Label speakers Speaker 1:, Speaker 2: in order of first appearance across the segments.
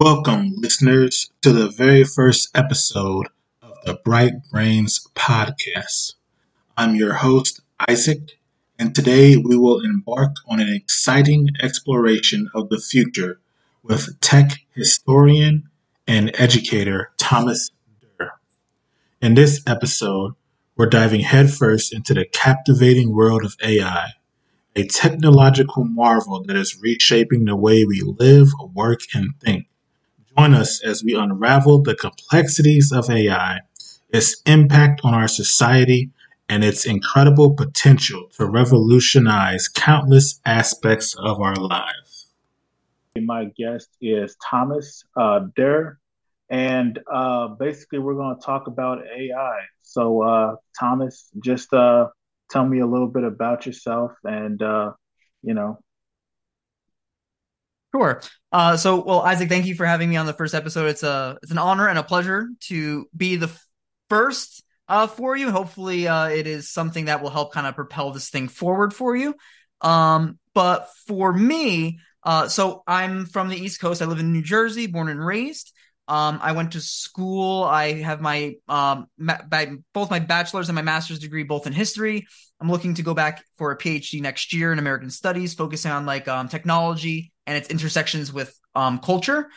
Speaker 1: Welcome, listeners, to the very first episode of the Bright Brainz Podcast. I'm your host, Isaac, and today we will embark on an exciting exploration of the future with tech historian and educator Thomas Derr. In this episode, we're diving headfirst into the captivating world of AI, a technological marvel that is reshaping the way we live, work, and think. Join us as we unravel the complexities of AI, its impact on our society, and its incredible potential to revolutionize countless aspects of our lives.
Speaker 2: My guest is Thomas uh, Derr, and uh, basically, we're going to talk about AI. So, uh, Thomas, just uh, tell me a little bit about yourself and, uh, you know,
Speaker 3: Sure. Uh, so, well, Isaac, thank you for having me on the first episode. It's a it's an honor and a pleasure to be the first uh, for you. Hopefully, uh, it is something that will help kind of propel this thing forward for you. Um, but for me, uh, so I'm from the East Coast. I live in New Jersey, born and raised. Um, I went to school. I have my um, ma- both my bachelor's and my master's degree both in history. I'm looking to go back for a PhD next year in American Studies, focusing on like um, technology and its intersections with um, culture.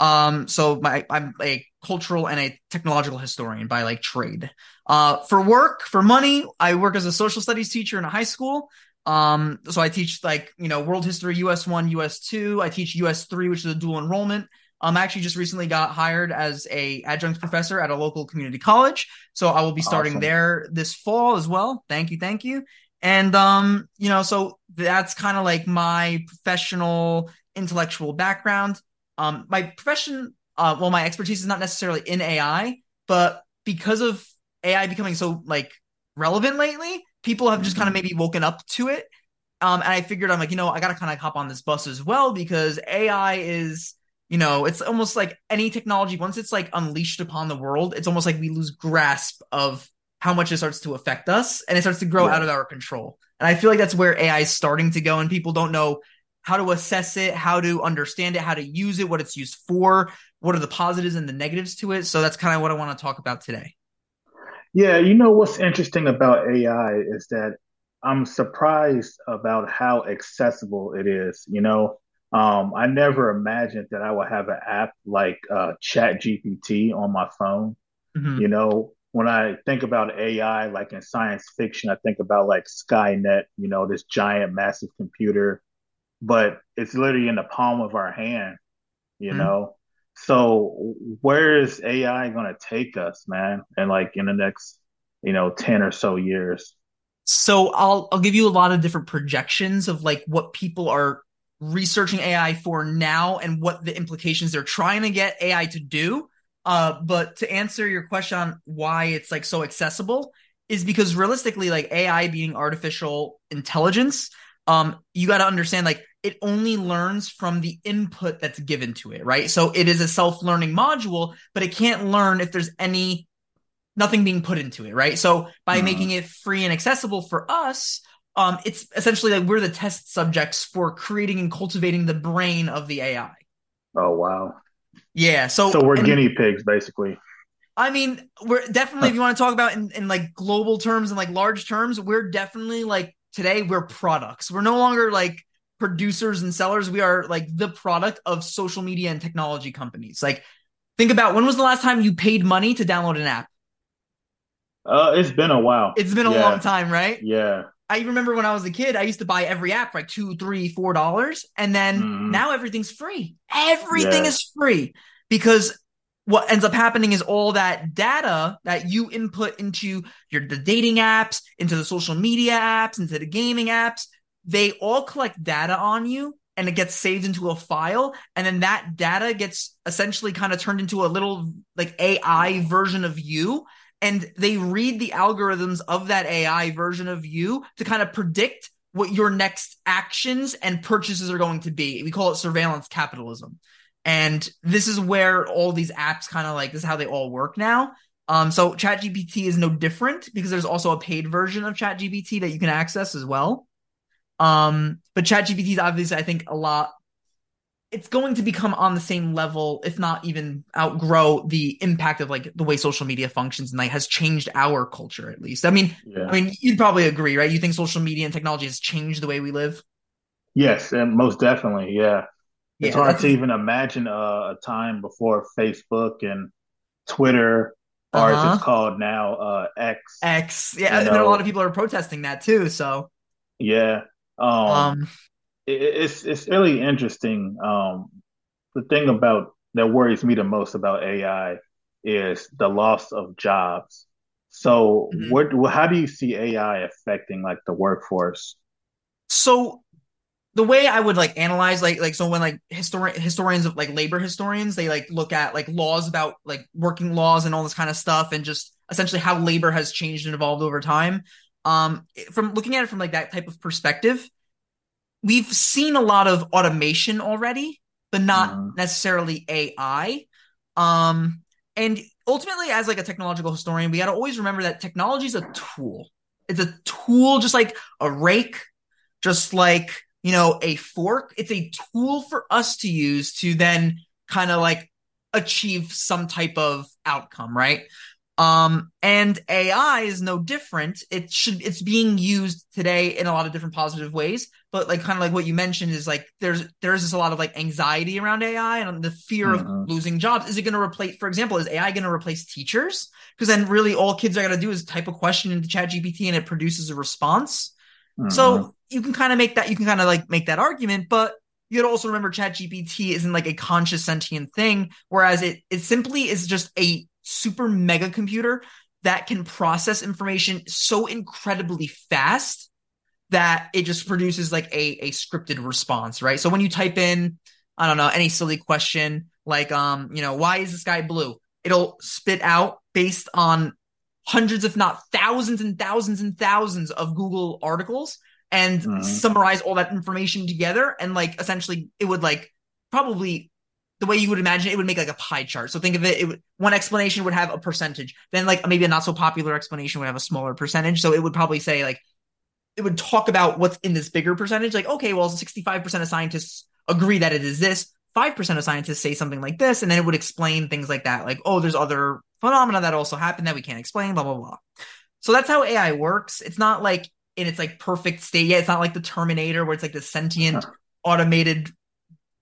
Speaker 3: Um, so my I'm a cultural and a technological historian by like trade. Uh, for work, for money, I work as a social studies teacher in a high school. Um, so I teach like you know world history, US one, US two. I teach US three, which is a dual enrollment. Um, I actually just recently got hired as a adjunct professor at a local community college, so I will be starting awesome. there this fall as well. Thank you, thank you. And um, you know, so that's kind of like my professional intellectual background. Um, my profession, uh, well, my expertise is not necessarily in AI, but because of AI becoming so like relevant lately, people have just kind of mm-hmm. maybe woken up to it. Um, and I figured I'm like, you know, I gotta kind of hop on this bus as well because AI is, you know, it's almost like any technology once it's like unleashed upon the world, it's almost like we lose grasp of how much it starts to affect us and it starts to grow yeah. out of our control. And I feel like that's where AI is starting to go, and people don't know how to assess it, how to understand it, how to use it, what it's used for, what are the positives and the negatives to it. So that's kind of what I want to talk about today.
Speaker 2: Yeah, you know what's interesting about AI is that I'm surprised about how accessible it is. You know, um, I never imagined that I would have an app like uh, Chat GPT on my phone. Mm-hmm. You know, when I think about AI, like in science fiction, I think about like Skynet, you know, this giant, massive computer, but it's literally in the palm of our hand, you mm-hmm. know? So where is AI going to take us, man? And like in the next, you know, 10 or so years?
Speaker 3: So I'll I'll give you a lot of different projections of like what people are researching AI for now and what the implications they're trying to get AI to do. Uh, but to answer your question on why it's like so accessible is because realistically, like AI being artificial intelligence, um, you got to understand like it only learns from the input that's given to it, right? So it is a self-learning module, but it can't learn if there's any nothing being put into it, right? So by uh-huh. making it free and accessible for us, um, it's essentially like we're the test subjects for creating and cultivating the brain of the AI.
Speaker 2: Oh wow.
Speaker 3: Yeah. So
Speaker 2: so we're and, guinea pigs, basically.
Speaker 3: I mean, we're definitely if you want to talk about in, in like global terms and like large terms, we're definitely like today we're products. We're no longer like producers and sellers. We are like the product of social media and technology companies. Like, think about when was the last time you paid money to download an app?
Speaker 2: Uh, it's been a while.
Speaker 3: It's been a yeah. long time, right?
Speaker 2: Yeah.
Speaker 3: I remember when I was a kid, I used to buy every app for like two, three, four dollars, and then mm. now everything's free. Everything yeah. is free because what ends up happening is all that data that you input into your the dating apps, into the social media apps, into the gaming apps, they all collect data on you and it gets saved into a file and then that data gets essentially kind of turned into a little like AI version of you and they read the algorithms of that AI version of you to kind of predict what your next actions and purchases are going to be. We call it surveillance capitalism. And this is where all these apps kind of like this is how they all work now. Um, so ChatGPT is no different because there's also a paid version of ChatGPT that you can access as well. Um, but ChatGPT is obviously, I think, a lot it's going to become on the same level, if not even outgrow the impact of like the way social media functions and like has changed our culture at least. I mean, yeah. I mean, you'd probably agree, right? You think social media and technology has changed the way we live?
Speaker 2: Yes, and most definitely, yeah. It's yeah, hard to even imagine a, a, time before Facebook and Twitter, or uh-huh. as it's called now, uh, X.
Speaker 3: X, yeah, and a lot of people are protesting that too. So,
Speaker 2: yeah, um, um it's it's really interesting. Um, the thing about that worries me the most about AI is the loss of jobs. So, mm-hmm. what? How do you see AI affecting like the workforce?
Speaker 3: So, the way I would like analyze like like so when like historian historians of like labor historians they like look at like laws about like working laws and all this kind of stuff and just essentially how labor has changed and evolved over time. Um, from looking at it from like that type of perspective, we've seen a lot of automation already, but not mm-hmm. necessarily AI. Um, and ultimately, as like a technological historian, we got to always remember that technology is a tool. It's a tool, just like a rake, just like you know a fork. It's a tool for us to use to then kind of like achieve some type of outcome, right? Um, and AI is no different. It should it's being used today in a lot of different positive ways, but like kind of like what you mentioned is like there's there's just a lot of like anxiety around AI and the fear mm-hmm. of losing jobs. Is it going to replace, for example, is AI going to replace teachers? Because then really all kids are going to do is type a question into Chat GPT and it produces a response. Mm-hmm. So you can kind of make that you can kind of like make that argument, but you gotta also remember Chat GPT isn't like a conscious sentient thing, whereas it it simply is just a super mega computer that can process information so incredibly fast that it just produces like a, a scripted response, right? So when you type in, I don't know, any silly question like, um, you know, why is the sky blue? It'll spit out based on hundreds, if not thousands and thousands and thousands of Google articles and mm-hmm. summarize all that information together. And like essentially it would like probably the way you would imagine it, it would make like a pie chart. So think of it, it would, one explanation would have a percentage, then like maybe a not so popular explanation would have a smaller percentage. So it would probably say like it would talk about what's in this bigger percentage. Like okay, well, sixty five percent of scientists agree that it is this. Five percent of scientists say something like this, and then it would explain things like that, like oh, there's other phenomena that also happen that we can't explain, blah blah blah. So that's how AI works. It's not like in its like perfect state yet. It's not like the Terminator where it's like the sentient uh-huh. automated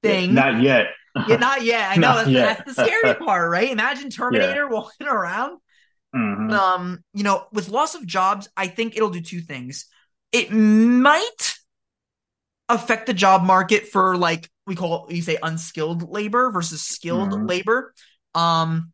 Speaker 3: thing.
Speaker 2: Not yet.
Speaker 3: Yeah, not yet. I know that's, that's, the scary part, right? Imagine Terminator yeah. walking around. Mm-hmm. Um, you know, with loss of jobs, I think it'll do two things. It might affect the job market for like we call you say unskilled labor versus skilled mm-hmm. labor. Um,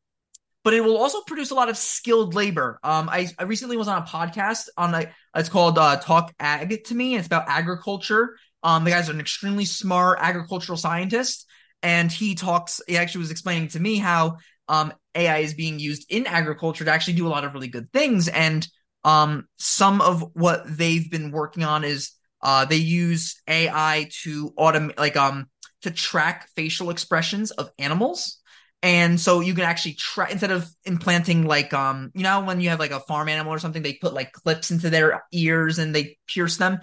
Speaker 3: but it will also produce a lot of skilled labor. Um, I, I recently was on a podcast on a it's called uh, Talk Ag to me. It's about agriculture. Um, the guy's are an extremely smart agricultural scientist, and he talks he actually was explaining to me how um, ai is being used in agriculture to actually do a lot of really good things. And um, some of what they've been working on is uh, they use ai to automate like um to track facial expressions of animals. And so you can actually try instead of implanting like um you know when you have like a farm animal or something they put like clips into their ears and they pierce them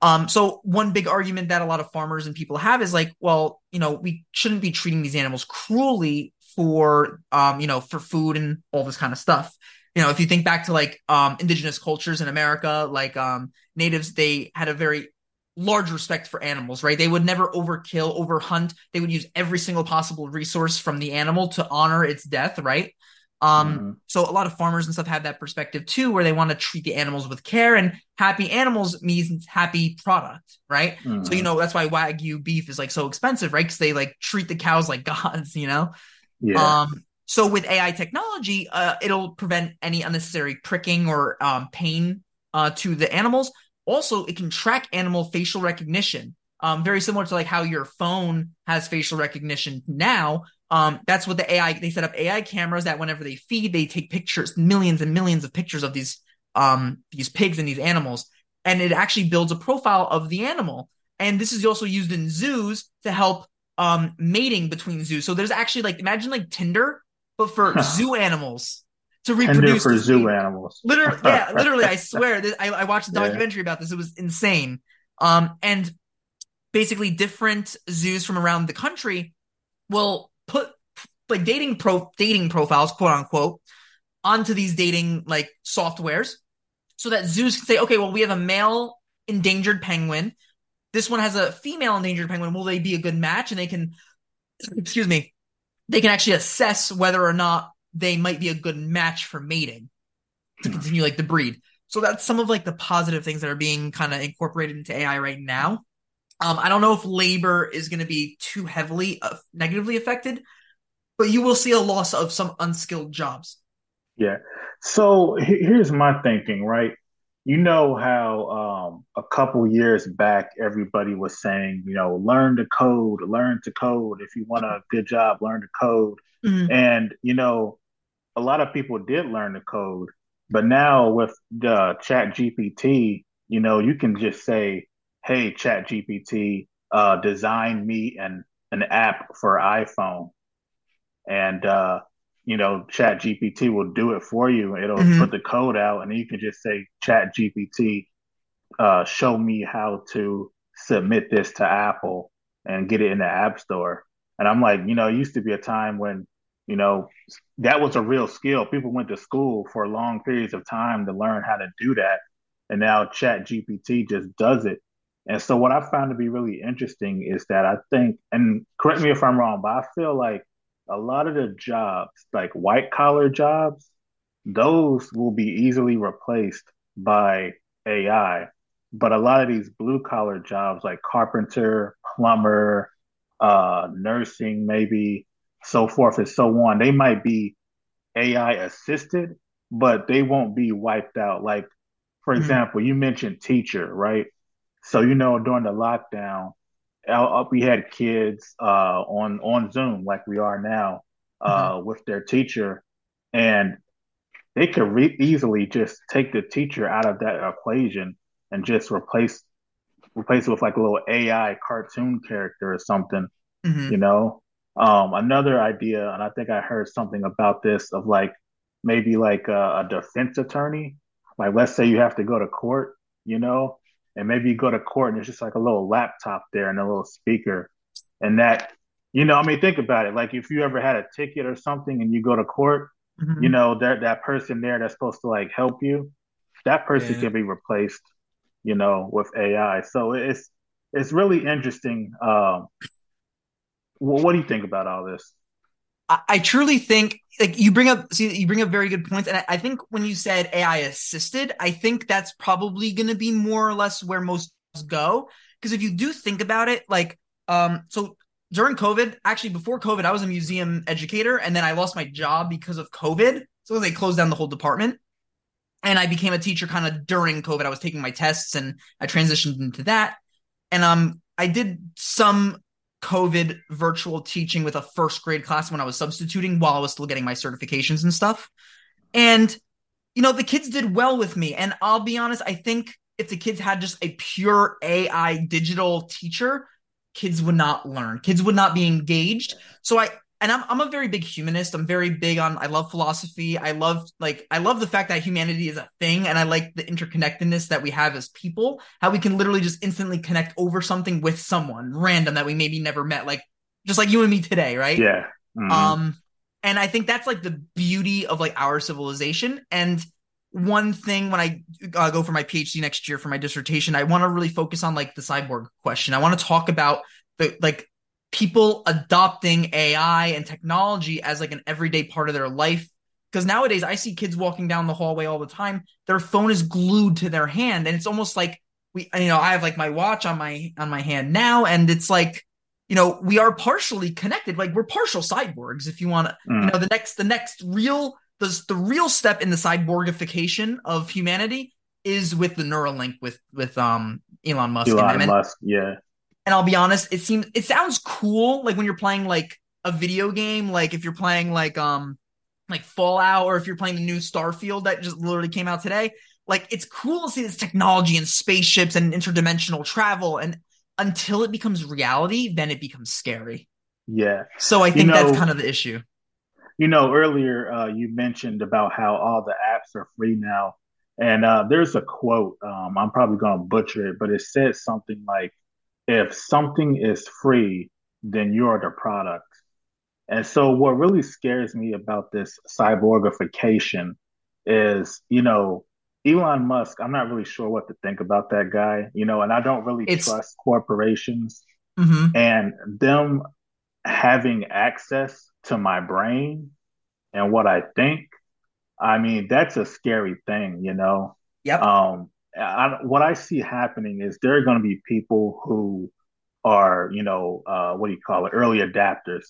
Speaker 3: um, so one big argument that a lot of farmers and people have is like, well, you know, we shouldn't be treating these animals cruelly for, um, you know, for food and all this kind of stuff. You know, if you think back to like um, indigenous cultures in America, like um, natives, they had a very large respect for animals, right? They would never overkill, overhunt. They would use every single possible resource from the animal to honor its death, right? Um, mm-hmm. so a lot of farmers and stuff have that perspective too, where they want to treat the animals with care and happy animals means happy product, right? Mm-hmm. So, you know, that's why Wagyu beef is like so expensive, right? Cause they like treat the cows like gods, you know? Yeah. Um, so with AI technology, uh, it'll prevent any unnecessary pricking or um, pain uh, to the animals. Also, it can track animal facial recognition. Um, very similar to like how your phone has facial recognition now. Um, that's what the AI they set up AI cameras that whenever they feed, they take pictures, millions and millions of pictures of these um these pigs and these animals, and it actually builds a profile of the animal. And this is also used in zoos to help um mating between zoos. So there's actually like imagine like Tinder, but for zoo animals to reproduce
Speaker 2: Tinder for zoo animals.
Speaker 3: Literally, yeah, literally. I swear, this, I, I watched a documentary yeah. about this. It was insane. Um, and basically different zoos from around the country will put like dating pro dating profiles, quote unquote, onto these dating like softwares so that zoos can say, okay, well, we have a male endangered penguin. This one has a female endangered penguin. Will they be a good match? And they can, excuse me, they can actually assess whether or not they might be a good match for mating to hmm. continue like the breed. So that's some of like the positive things that are being kind of incorporated into AI right now. Um, I don't know if labor is going to be too heavily uh, negatively affected, but you will see a loss of some unskilled jobs.
Speaker 2: Yeah. So here's my thinking, right? You know how um, a couple years back everybody was saying, you know, learn to code, learn to code. If you want a good job, learn to code. Mm-hmm. And you know, a lot of people did learn to code, but now with the Chat GPT, you know, you can just say, "Hey, Chat GPT, uh, design me an an app for iPhone," and uh, you know, Chat GPT will do it for you. It'll mm-hmm. put the code out, and you can just say, Chat GPT, uh, show me how to submit this to Apple and get it in the App Store. And I'm like, you know, it used to be a time when, you know, that was a real skill. People went to school for long periods of time to learn how to do that. And now Chat GPT just does it. And so what I found to be really interesting is that I think, and correct me if I'm wrong, but I feel like a lot of the jobs, like white collar jobs, those will be easily replaced by AI. But a lot of these blue collar jobs, like carpenter, plumber, uh, nursing, maybe so forth and so on, they might be AI assisted, but they won't be wiped out. Like, for mm-hmm. example, you mentioned teacher, right? So, you know, during the lockdown, uh, we had kids uh, on on Zoom like we are now uh, mm-hmm. with their teacher, and they could re- easily just take the teacher out of that equation and just replace replace it with like a little AI cartoon character or something. Mm-hmm. You know, um, another idea, and I think I heard something about this of like maybe like a, a defense attorney. Like, let's say you have to go to court, you know, and maybe you go to court and it's just like a little laptop there and a little speaker and that you know i mean think about it like if you ever had a ticket or something and you go to court mm-hmm. you know that that person there that's supposed to like help you that person yeah. can be replaced you know with ai so it's it's really interesting um what do you think about all this
Speaker 3: I, I truly think like you bring up see you bring up very good points. And I, I think when you said ai assisted i think that's probably going to be more or less where most go. Because if you do think about it like um so during covid actually before covid i was a museum educator and then i lost my job because of covid. So they closed down the whole department. And i became a teacher kind of during covid. I was taking my tests and i transitioned into that. And um i did some COVID virtual teaching with a first grade class when I was substituting while I was still getting my certifications and stuff. And, you know, the kids did well with me. And I'll be honest, I think if the kids had just a pure AI digital teacher, kids would not learn, kids would not be engaged. So I, and I'm I'm a very big humanist. I'm very big on I love philosophy. I love like I love the fact that humanity is a thing and I like the interconnectedness that we have as people. How we can literally just instantly connect over something with someone random that we maybe never met like just like you and me today, right?
Speaker 2: Yeah.
Speaker 3: Mm-hmm. Um and I think that's like the beauty of like our civilization and one thing when I uh, go for my PhD next year for my dissertation, I want to really focus on like the cyborg question. I want to talk about the like people adopting AI and technology as like an everyday part of their life. Because nowadays I see kids walking down the hallway all the time. Their phone is glued to their hand, and it's almost like we, you know, I have like my watch on my on my hand now, and it's like, you know, we are partially connected. Like we're partial cyborgs, if you want to. Mm. You know, the next the next real the the real step in the cyborgification of humanity is with the Neuralink with with um Elon Musk.
Speaker 2: Elon Musk, yeah.
Speaker 3: And I'll be honest, it seems it sounds cool like when you're playing like a video game, like if you're playing like um like Fallout or if you're playing the new Starfield that just literally came out today. Like it's cool to see this technology and spaceships and interdimensional travel and until it becomes reality, then it becomes scary.
Speaker 2: Yeah.
Speaker 3: So I think you know, that's kind of the issue.
Speaker 2: You know, earlier uh, you mentioned about how all the apps are free now. And uh, there's a quote, um, I'm probably going to butcher it, but it says something like, if something is free, then you're the product. And so, what really scares me about this cyborgification is, you know, Elon Musk, I'm not really sure what to think about that guy, you know, and I don't really
Speaker 3: It's
Speaker 2: trust corporations
Speaker 3: mhm.
Speaker 2: and them having access to my brain and what I think. I mean, that's a scary thing, you know.
Speaker 3: Yep.
Speaker 2: Um, I, what I see happening is there are going to be people who are, you know, uh, what do you call it, early adapters.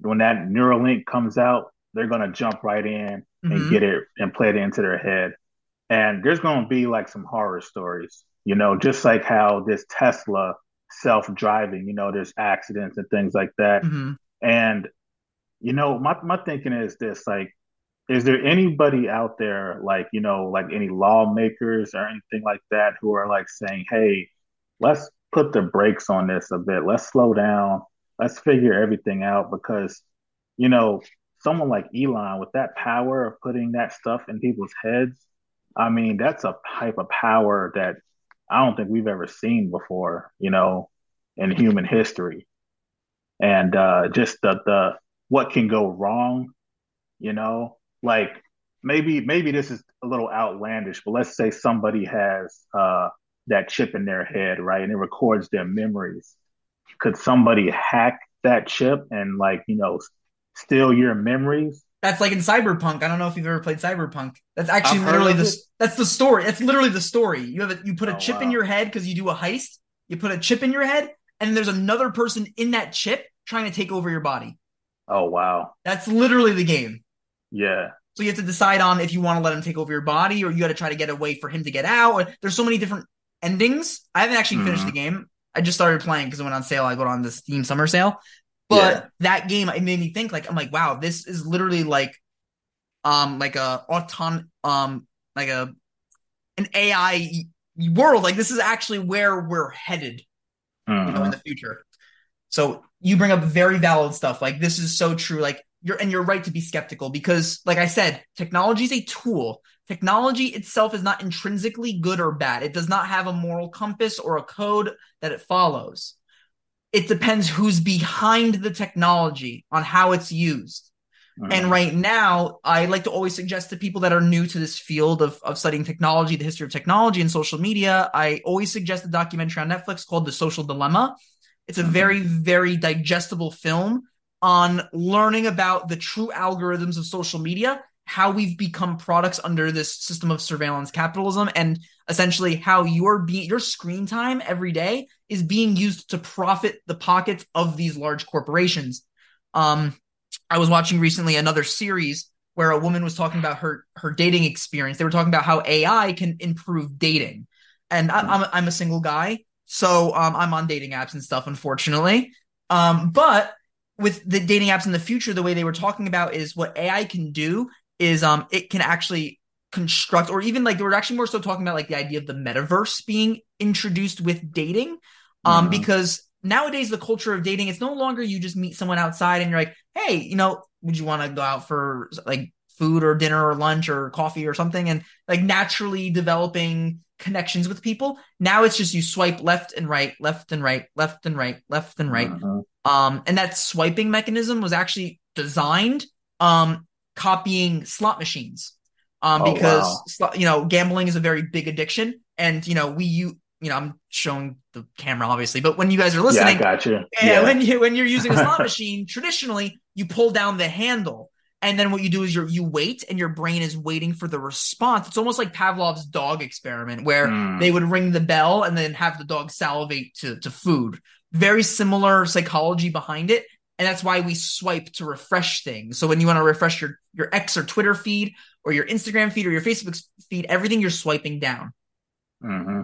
Speaker 2: When that Neuralink comes out, they're going to jump right in and get
Speaker 3: hmm
Speaker 2: it and play it into their head. And there's going to be like some horror stories, you know, just like how this Tesla self-driving, you know, there's accidents and things like that.
Speaker 3: hmm
Speaker 2: And, you know, my, my thinking is this, like, is there anybody out there, like, you know, like any lawmakers or anything like that who are like saying, hey, let's put the brakes on this a bit. Let's slow down. Let's figure everything out because, you know, someone like Elon with that power of putting that stuff in people's heads, I mean, that's a type of power that I don't think we've ever seen before, you know, in human history. And uh, just the the what can go wrong, you know, like maybe maybe this is a little outlandish, but let's say somebody has uh, that chip in their head, right, and it records their memories. Could somebody hack that chip and like you know steal your memories?
Speaker 3: That's like in Cyberpunk. I don't know if you've ever played Cyberpunk. That's
Speaker 2: I've
Speaker 3: actually literally
Speaker 2: of it.
Speaker 3: the that's the story. That's literally the story. You have a, you put a
Speaker 2: Oh
Speaker 3: chip in your head because you do a heist. You put a chip in your head, and there's another person in that chip trying to take over your body.
Speaker 2: Oh wow.
Speaker 3: That's literally the game.
Speaker 2: Yeah.
Speaker 3: So you have to decide on if you want to let him take over your body or you got to try to get a way for him to get out. There's so many different endings. I haven't actually finished the
Speaker 2: hmm
Speaker 3: game. I just started playing because it went on sale. I got on the Steam summer sale.
Speaker 2: Yeah.
Speaker 3: But that game, it made me think like, I'm like, wow, this is literally like, um, like a auton, um, like a, an AI world. Like this is actually where we're headed, you know, in
Speaker 2: hmm
Speaker 3: the future. So you bring up very valid stuff. Like this is so true. Like you're and you're right to be skeptical because, like I said, technology is a tool. Technology itself is not intrinsically good or bad. It does not have a moral compass or a code that it follows. It depends who's behind the technology on how it's used. And
Speaker 2: hmm
Speaker 3: right now, I like to always suggest to people that are new to this field of, of studying technology, the history of technology and social media, I always suggest a documentary on Netflix called The Social Dilemma. It's a
Speaker 2: hmm
Speaker 3: very, very digestible film on learning about the true algorithms of social media, how we've become products under this system of surveillance capitalism, and essentially how your be- your screen time every day is being used to profit the pockets of these large corporations. Um, I was watching recently another series where a woman was talking about her her dating experience. They were talking about how AI can improve dating, and I, I'm I'm a single guy, so um, I'm on dating apps and stuff, unfortunately. Um, but with the dating apps in the future, the way they were talking about is what AI can do is um it can actually construct or even like they were actually more so talking about like the idea of the metaverse being introduced with dating um
Speaker 2: hmm
Speaker 3: because nowadays the culture of dating it's no longer you just meet someone outside and you're like hey you know would you want to go out for like food or dinner or lunch or coffee or something? And like naturally developing connections with people. Now it's just you swipe left and right left and right left and right left and right.
Speaker 2: Hmm
Speaker 3: um and that swiping mechanism was actually designed um copying slot machines. Um
Speaker 2: Oh
Speaker 3: because
Speaker 2: wow.
Speaker 3: you know gambling is a very big addiction. And you know we you you know I'm showing the camera obviously but when you guys are listening yeah,
Speaker 2: Yeah.
Speaker 3: when you when you're using a slot machine, traditionally you pull down the handle, and then what you do is you you wait, and your brain is waiting for the response. It's almost like Pavlov's dog experiment, where they
Speaker 2: Mm,
Speaker 3: would ring the bell and then have the dog salivate to to food. Very similar psychology behind it, and that's why we swipe to refresh things. So when you want to refresh your your X or Twitter feed or your Instagram feed or your Facebook feed, everything you're swiping down.
Speaker 2: hmm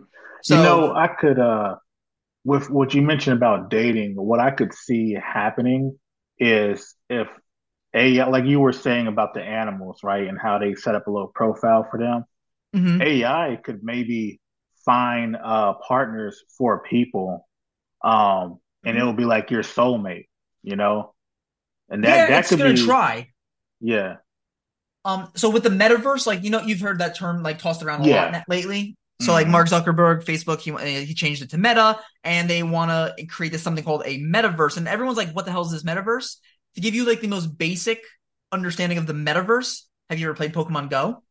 Speaker 2: You
Speaker 3: So
Speaker 2: know, I could uh with what you mentioned about dating, what I could see happening is if AI, like you were saying about the animals, right, and how they set up a little profile for them,
Speaker 3: mhm.
Speaker 2: AI could maybe find uh partners for people, um, and
Speaker 3: Mhm.
Speaker 2: it'll be like your soulmate, you know, and that
Speaker 3: yeah,
Speaker 2: that
Speaker 3: it's
Speaker 2: could
Speaker 3: gonna
Speaker 2: be,
Speaker 3: try.
Speaker 2: yeah,
Speaker 3: Um, so with the metaverse, like you know, you've heard that term like tossed around a lot
Speaker 2: yeah,
Speaker 3: na- lately. So like Mark Zuckerberg, Facebook, he he changed it to Meta, and they want to create this something called a metaverse. And everyone's like, "What the hell is this metaverse?" To give you like the most basic understanding of the metaverse, have you ever played Pokemon Go?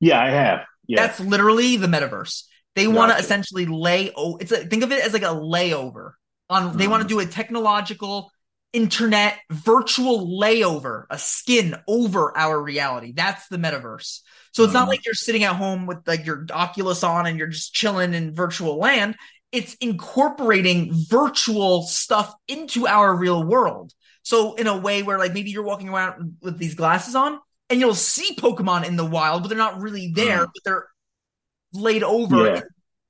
Speaker 2: Yeah, I have. Yeah.
Speaker 3: That's literally the metaverse. They want to essentially lay. Oh, it's a, think of it as like a layover on. Mm. They want to do a technological internet virtual layover, a skin over our reality. That's the metaverse. So it's mm. not like you're sitting at home with like your Oculus on and you're just chilling in virtual land. It's incorporating virtual stuff into our real world. So in a way where like maybe you're walking around with these glasses on and you'll see Pokemon in the wild, but they're not really there. Mm. But they're laid over yeah.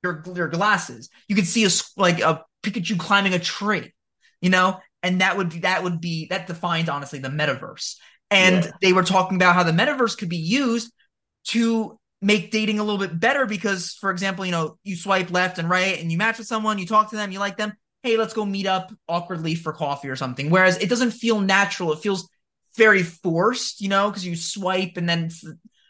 Speaker 3: your your glasses. You could see a like a Pikachu climbing a tree, you know, and that would be that would be that defines honestly the metaverse. And yeah. they were talking about how the metaverse could be used to make dating a little bit better because, for example, you know, you swipe left and right and you match with someone, you talk to them, you like them. Hey, let's go meet up awkwardly for coffee or something. Whereas it doesn't feel natural. It feels very forced, you know, because you swipe and then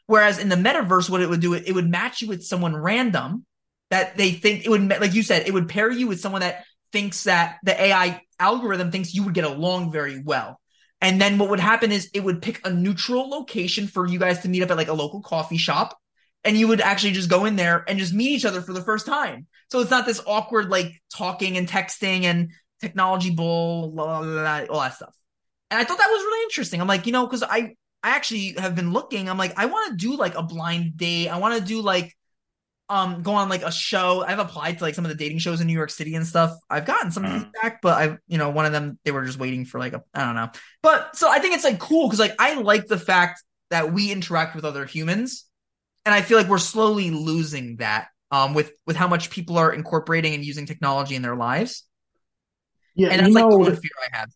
Speaker 3: whereas in the metaverse, what it would do, it, would match you with someone random that they think it would, like you said, it would pair you with someone that thinks that the AI algorithm thinks you would get along very well. And then what would happen is it would pick a neutral location for you guys to meet up at like a local coffee shop. And you would actually just go in there and just meet each other for the first time. So it's not this awkward like talking and texting and technology bull, blah, blah, blah, all that stuff. And I thought that was really interesting. I'm like, you know, because I I actually have been looking. I'm like, I want to do like a blind date. I want to do like um go on like a show. I've applied to like some of the dating shows in New York City and stuff. I've gotten some mm. feedback, but I you know, one of them they were just waiting for like a I don't know. But so I think it's like cool because like I like the fact that we interact with other humans. And I feel like we're slowly losing that um with with how much people are incorporating and using technology in their lives.
Speaker 2: Yeah,
Speaker 3: and that's like know, one fear I have.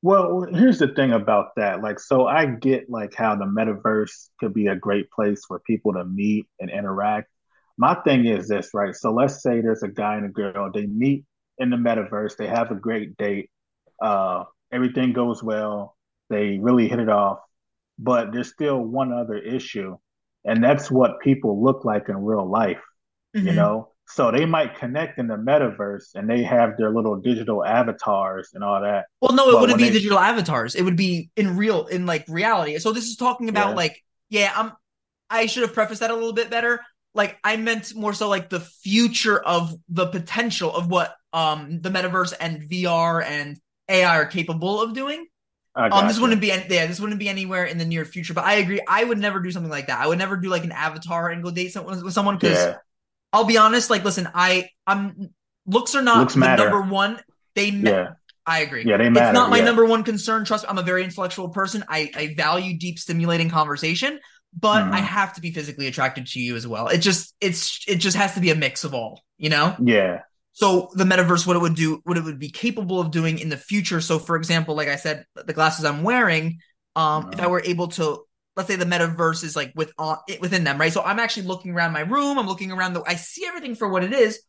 Speaker 2: Well, here's the thing about that. Like, so I get like how the metaverse could be a great place for people to meet and interact. My thing is this, right? So let's say there's a guy and a girl, they meet in the metaverse, they have a great date, uh, everything goes well, they really hit it off, but there's still one other issue, and that's what people look like in real life. Mm-hmm. You know, so they might connect in the metaverse and they have their little digital avatars and all that.
Speaker 3: Well, no, it but wouldn't be they... digital avatars. It would be in real, in like reality. So this is talking about yeah. like, yeah, I'm. I should have prefaced that a little bit better. Like I meant more so like the future of the potential of what um the metaverse and VR and AI are capable of doing. Um, this wouldn't be yeah, this wouldn't be anywhere in the near future. But I agree. I would never do something like that. I would never do like an avatar and go date someone with someone because yeah. I'll be honest. Like, listen, I I'm looks are not looks the matter. number one. They ma- yeah. I agree.
Speaker 2: Yeah, they matter.
Speaker 3: It's not my
Speaker 2: yeah.
Speaker 3: number one concern. Trust me, I'm a very intellectual person. I, I value deep, stimulating conversation, but mm-hmm. I have to be physically attracted to you as well. It just it's it just has to be a mix of all, you know?
Speaker 2: Yeah.
Speaker 3: So the metaverse, what it would do, what it would be capable of doing in the future. So, for example, like I said, the glasses I'm wearing, um, mm-hmm. if I were able to let's say the metaverse is like with uh, within them, right? So I'm actually looking around my room. I'm looking around the. I see everything for what it is,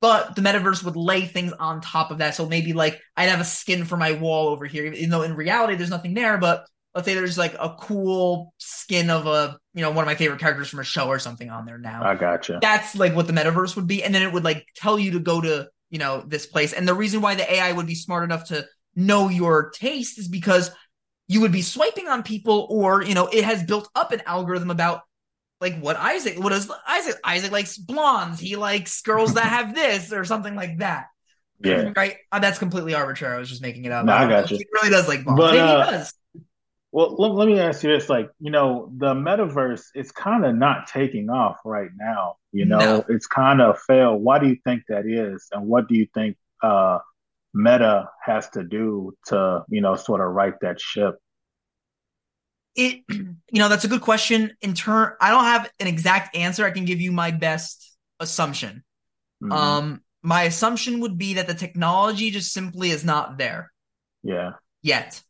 Speaker 3: but the metaverse would lay things on top of that. So maybe like I'd have a skin for my wall over here, even though in reality there's nothing there. But let's say there's like a cool skin of a you know one of my favorite characters from a show or something on there now.
Speaker 2: I gotcha.
Speaker 3: That's like what the metaverse would be, and then it would like tell you to go to you know this place. And the reason why the AI would be smart enough to know your taste is because you would be swiping on people or you know it has built up an algorithm about like what Isaac what is Isaac Isaac likes blondes. He likes girls that have this or something like that.
Speaker 2: Yeah.
Speaker 3: Right? Uh, that's completely arbitrary. I was just making it up.
Speaker 2: No, I, I got you.
Speaker 3: He really does like blondes.
Speaker 2: But, uh, he does. well let, let me ask you this like you know the metaverse is kind of not taking off right now you know? No. it's kind of failed why do you think that is? And what do you think uh Meta has to do to, you know, sort of right that ship?
Speaker 3: It, you know, that's a good question. In turn, I don't have an exact answer. I can give you my best assumption. Mm-hmm. Um, my assumption would be that the technology just simply is not there.
Speaker 2: Yeah.
Speaker 3: Yet.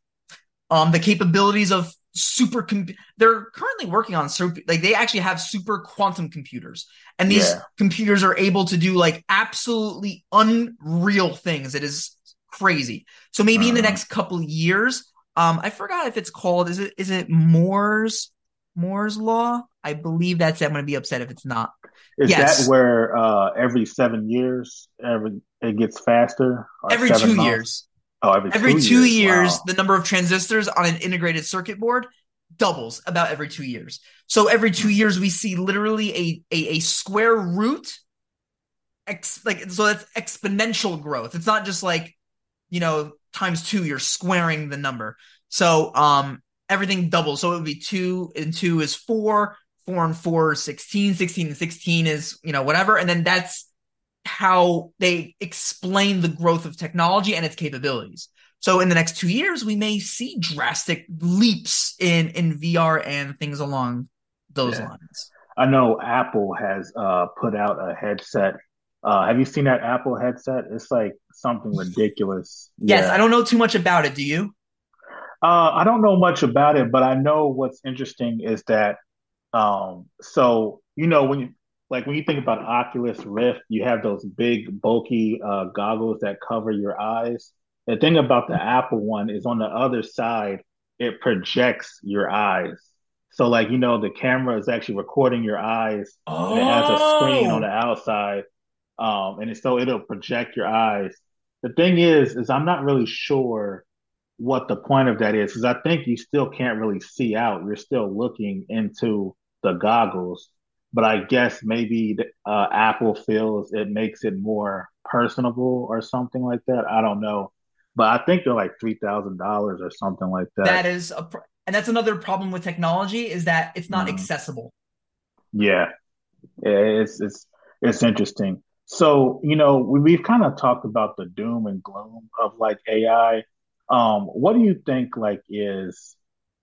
Speaker 3: Um, the capabilities of super com- they're currently working on super like they actually have super quantum computers and these yeah. computers are able to do like absolutely unreal things it is crazy so maybe uh-huh. in the uh-huh. next couple years um i forgot if it's called is it is it moore's moore's law i believe that's i'm going to be upset if it's not
Speaker 2: Is
Speaker 3: Yes.
Speaker 2: that where uh, every seven years, every it gets faster?
Speaker 3: Every two
Speaker 2: months?
Speaker 3: years.
Speaker 2: Oh, every,
Speaker 3: Every
Speaker 2: two,
Speaker 3: two
Speaker 2: years.
Speaker 3: years,
Speaker 2: Wow.
Speaker 3: the number of transistors on an integrated circuit board doubles about every two years. So every two years, we see literally a a, a square root. Ex, like so that's exponential growth. It's not just like you know times two. You're squaring the number. So um everything doubles. So it would be two and two is four. Four and four is 16. 16 and 16 is you know whatever. And then that's how they explain the growth of technology and its capabilities. So in the next two years, we may see drastic leaps in in VR and things along those
Speaker 2: Yeah.
Speaker 3: lines.
Speaker 2: I know Apple has uh, put out a headset. Uh, have you seen that Apple headset? It's like something ridiculous.
Speaker 3: Yes,
Speaker 2: Yeah.
Speaker 3: I don't know too much about it. Do you?
Speaker 2: Uh, I don't know much about it, but I know what's interesting is that, um, so you know when you like when you think about Oculus Rift, you have those big bulky uh, goggles that cover your eyes. The thing about the Apple one is on the other side, it projects your eyes. So like you know the camera is actually recording your eyes, and it has a screen on the outside, um, and so it'll project your eyes. The thing is, is I'm not really sure what the point of that is because I think you still can't really see out. You're still looking into the goggles, but I guess maybe uh, Apple feels it makes it more personable or something like that. I don't know, but I think they're like three thousand dollars or something like that.
Speaker 3: That is a pro- and that's another problem with technology is that it's not
Speaker 2: Mhm.
Speaker 3: accessible.
Speaker 2: Yeah, it's it's it's interesting. So, you know, we, we've kind of talked about the doom and gloom of like AI. Um, what do you think like is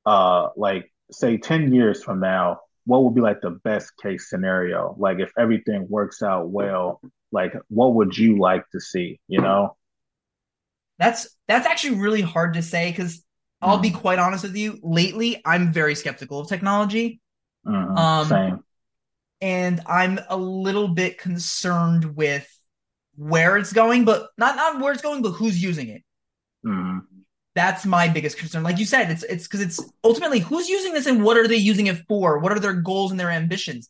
Speaker 2: uh like say 10 years from now, what would be like the best case scenario? Like if everything works out well, like what would you like to see, you know?
Speaker 3: That's that's actually really hard to say because I'll be
Speaker 2: Mhm.
Speaker 3: quite honest with you. Lately, I'm very skeptical of technology.
Speaker 2: Mhm.
Speaker 3: Um,
Speaker 2: Same.
Speaker 3: and I'm a little bit concerned with where it's going, but not not where it's going, but who's using it.
Speaker 2: Mhm.
Speaker 3: That's my biggest concern. Like you said, it's it's because it's ultimately who's using this and what are they using it for? What are their goals and their ambitions?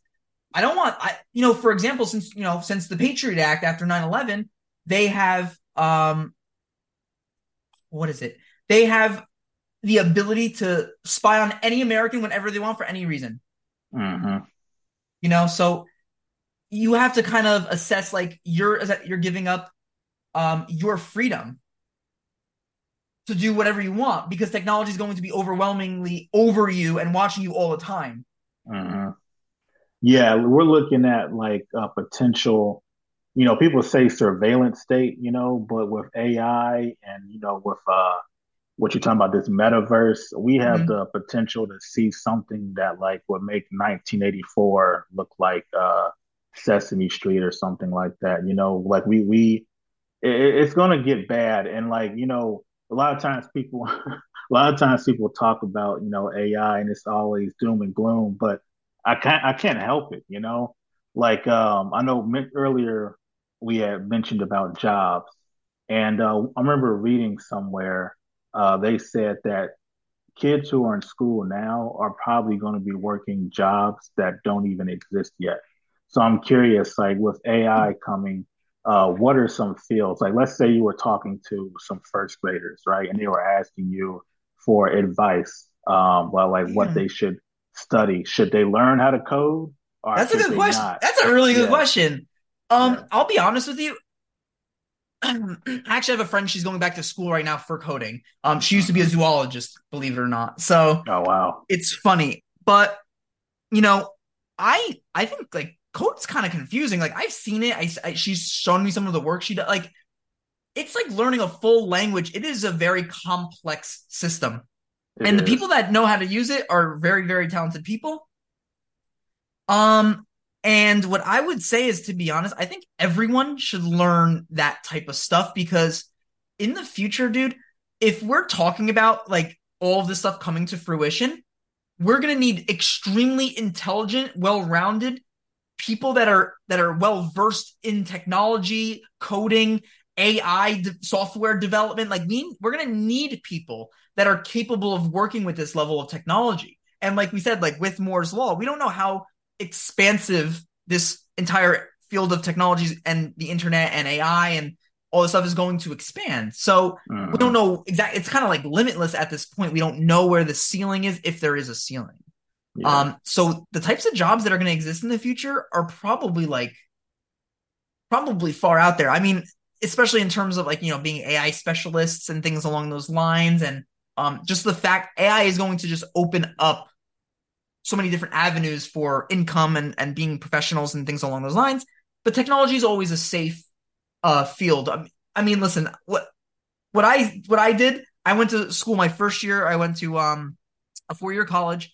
Speaker 3: I don't want I you know, for example, since you know, since the Patriot Act after 9-11, they have um what is it? They have the ability to spy on any American whenever they want for any reason.
Speaker 2: Mhm.
Speaker 3: You know, so you have to kind of assess like you're you're giving up um your freedom to do whatever you want because technology is going to be overwhelmingly over you and watching you all the time.
Speaker 2: hmm Yeah, we're looking at like a potential, you know, people say surveillance state, you know, but with AI and, you know, with uh what you're talking about, this metaverse, we have
Speaker 3: Mhm.
Speaker 2: the potential to see something that like would make 1984 look like uh Sesame Street or something like that. You know, like we we it, it's gonna get bad and like, you know, a lot of times people a lot of times people talk about, you know, AI and it's always doom and gloom, but I can't I can't help it, you know. Like um, I know earlier we had mentioned about jobs, and uh, I remember reading somewhere uh, they said that kids who are in school now are probably going to be working jobs that don't even exist yet. So I'm curious, like with AI coming, uh, what are some fields? Like, let's say you were talking to some first graders, right, and they were asking you for advice, um, well, like what they should study. Should they learn how to code,
Speaker 3: That's a good question.
Speaker 2: not?
Speaker 3: That's a really good
Speaker 2: Yeah.
Speaker 3: question. Um,
Speaker 2: Yeah.
Speaker 3: I'll be honest with you. I actually have a friend. She's going back to school right now for coding. Um, she used to be a zoologist, believe it or not. So
Speaker 2: Oh wow.
Speaker 3: it's funny, but you know, I I think like code's kind of confusing. Like I've seen it. I, I- she's shown me some of the work she does. Like it's like learning a full language. It is a very complex system,
Speaker 2: It
Speaker 3: and the people that know how to use it are very very talented people. Um, and what I would say is, to be honest, I think everyone should learn that type of stuff because in the future, dude, if we're talking about like all of this stuff coming to fruition, we're gonna need extremely intelligent, well-rounded people that are that are well versed in technology, coding, AI, de- software development. Like we, we're gonna need people that are capable of working with this level of technology. And like we said, like with Moore's law, we don't know how expansive this entire field of technologies and the internet and AI and all this stuff is going to expand. So mm-hmm. we don't know exactly. It's kind of like limitless at this point. We don't know where the ceiling is if there is a ceiling. Yeah. Um, so the types of jobs that are going to exist in the future are probably like probably far out there. I mean, especially in terms of like you know being AI specialists and things along those lines, and um, just the fact AI is going to just open up so many different avenues for income and and being professionals and things along those lines. But technology is always a safe uh, field. I mean, listen, what what I what I did, I went to school my first year. I went to um, a four year college.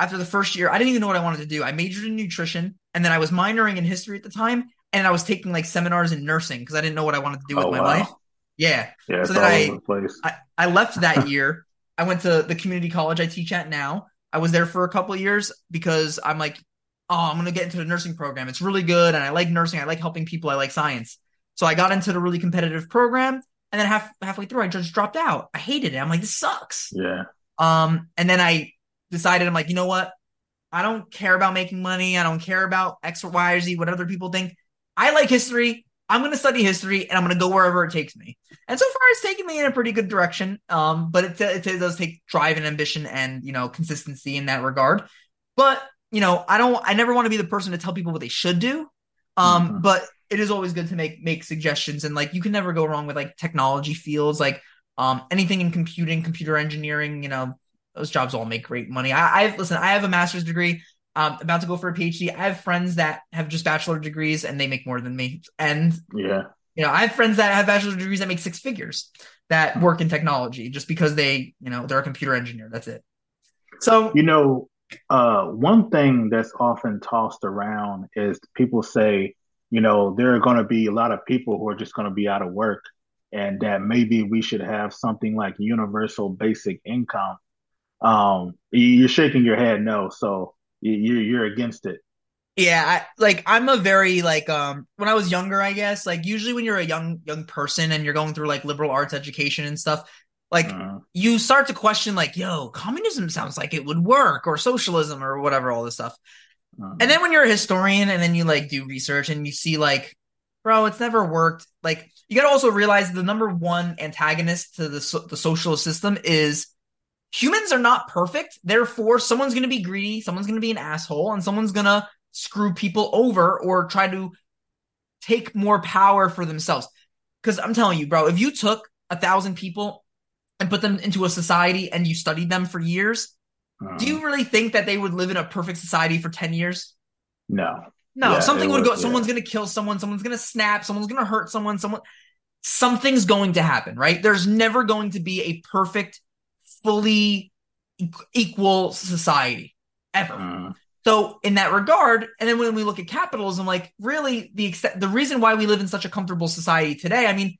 Speaker 3: After the first year, I didn't even know what I wanted to do. I majored in nutrition, and then I was minoring in history at the time, and I was taking like seminars in nursing because I didn't know what I wanted to do with oh, my wow. life. Yeah.
Speaker 2: Yeah. So then
Speaker 3: I, I I left that year. I went to the community college I teach at now. I was there for a couple years because I'm like, oh, I'm gonna get into the nursing program. It's really good, and I like nursing. I like helping people. I like science. So I got into the really competitive program, and then half halfway through, I just dropped out. I hated it. I'm like, this sucks.
Speaker 2: Yeah.
Speaker 3: Um, and then I decided, I'm like, you know what? I don't care about making money. I don't care about X or Y or Z, what other people think. I like history. I'm going to study history and I'm going to go wherever it takes me. And so far, it's taken me in a pretty good direction. Um, but it, it, it does take drive and ambition and, you know, consistency in that regard. But, you know, I don't, I never want to be the person to tell people what they should do. Um, mm-hmm. but it is always good to make make suggestions and like you can never go wrong with like technology fields like um anything in computing computer engineering you know those jobs all make great money. I i listen i have a master's degree um about to go for a phd i have friends that have just bachelor degrees and they make more than me. And
Speaker 2: yeah.
Speaker 3: you know i have friends that have bachelor degrees that make six figures that work in technology just because they you know they're a computer engineer. That's it. So
Speaker 2: you know uh one thing that's often tossed around is people say you know, there are going to be a lot of people who are just going to be out of work, and that maybe we should have something like universal basic income. Um, you're shaking your head no, so you're you're against it.
Speaker 3: Yeah, I, like I'm a very like um when I was younger, I guess like usually when you're a young young person and you're going through like liberal arts education and stuff, like uh, you start to question like, yo, communism sounds like it would work or socialism or whatever all this stuff. Um, and then when you're a historian and then you like do research and you see like, bro, it's never worked. Like you got to also realize the number one antagonist to the so- the socialist system is humans are not perfect. Therefore, someone's going to be greedy, someone's going to be an asshole, and someone's going to screw people over or try to take more power for themselves. Because I'm telling you, bro, if you took a thousand people and put them into a society and you studied them for years, do you um, really think that they would live in a perfect society for 10 years?
Speaker 2: No.
Speaker 3: No, yeah, something would go, yeah. someone's going to kill someone, someone's going to snap, someone's going to hurt someone, someone, something's going to happen, right? There's never going to be a perfect, fully equal society ever. Uh, so in that regard, and then when we look at capitalism, like really the the reason why we live in such a comfortable society today, I mean,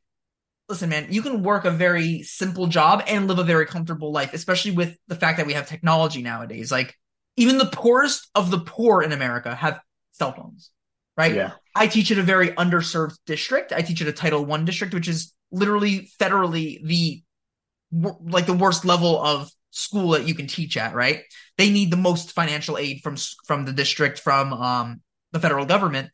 Speaker 3: listen, man, you can work a very simple job and live a very comfortable life, especially with the fact that we have technology nowadays. Like even the poorest of the poor in America have cell phones, right?
Speaker 2: Yeah.
Speaker 3: I teach at a very underserved district. I teach at a Title One district, which is literally federally the like the worst level of school that you can teach at, right? They need the most financial aid from from the district, from um, the federal government.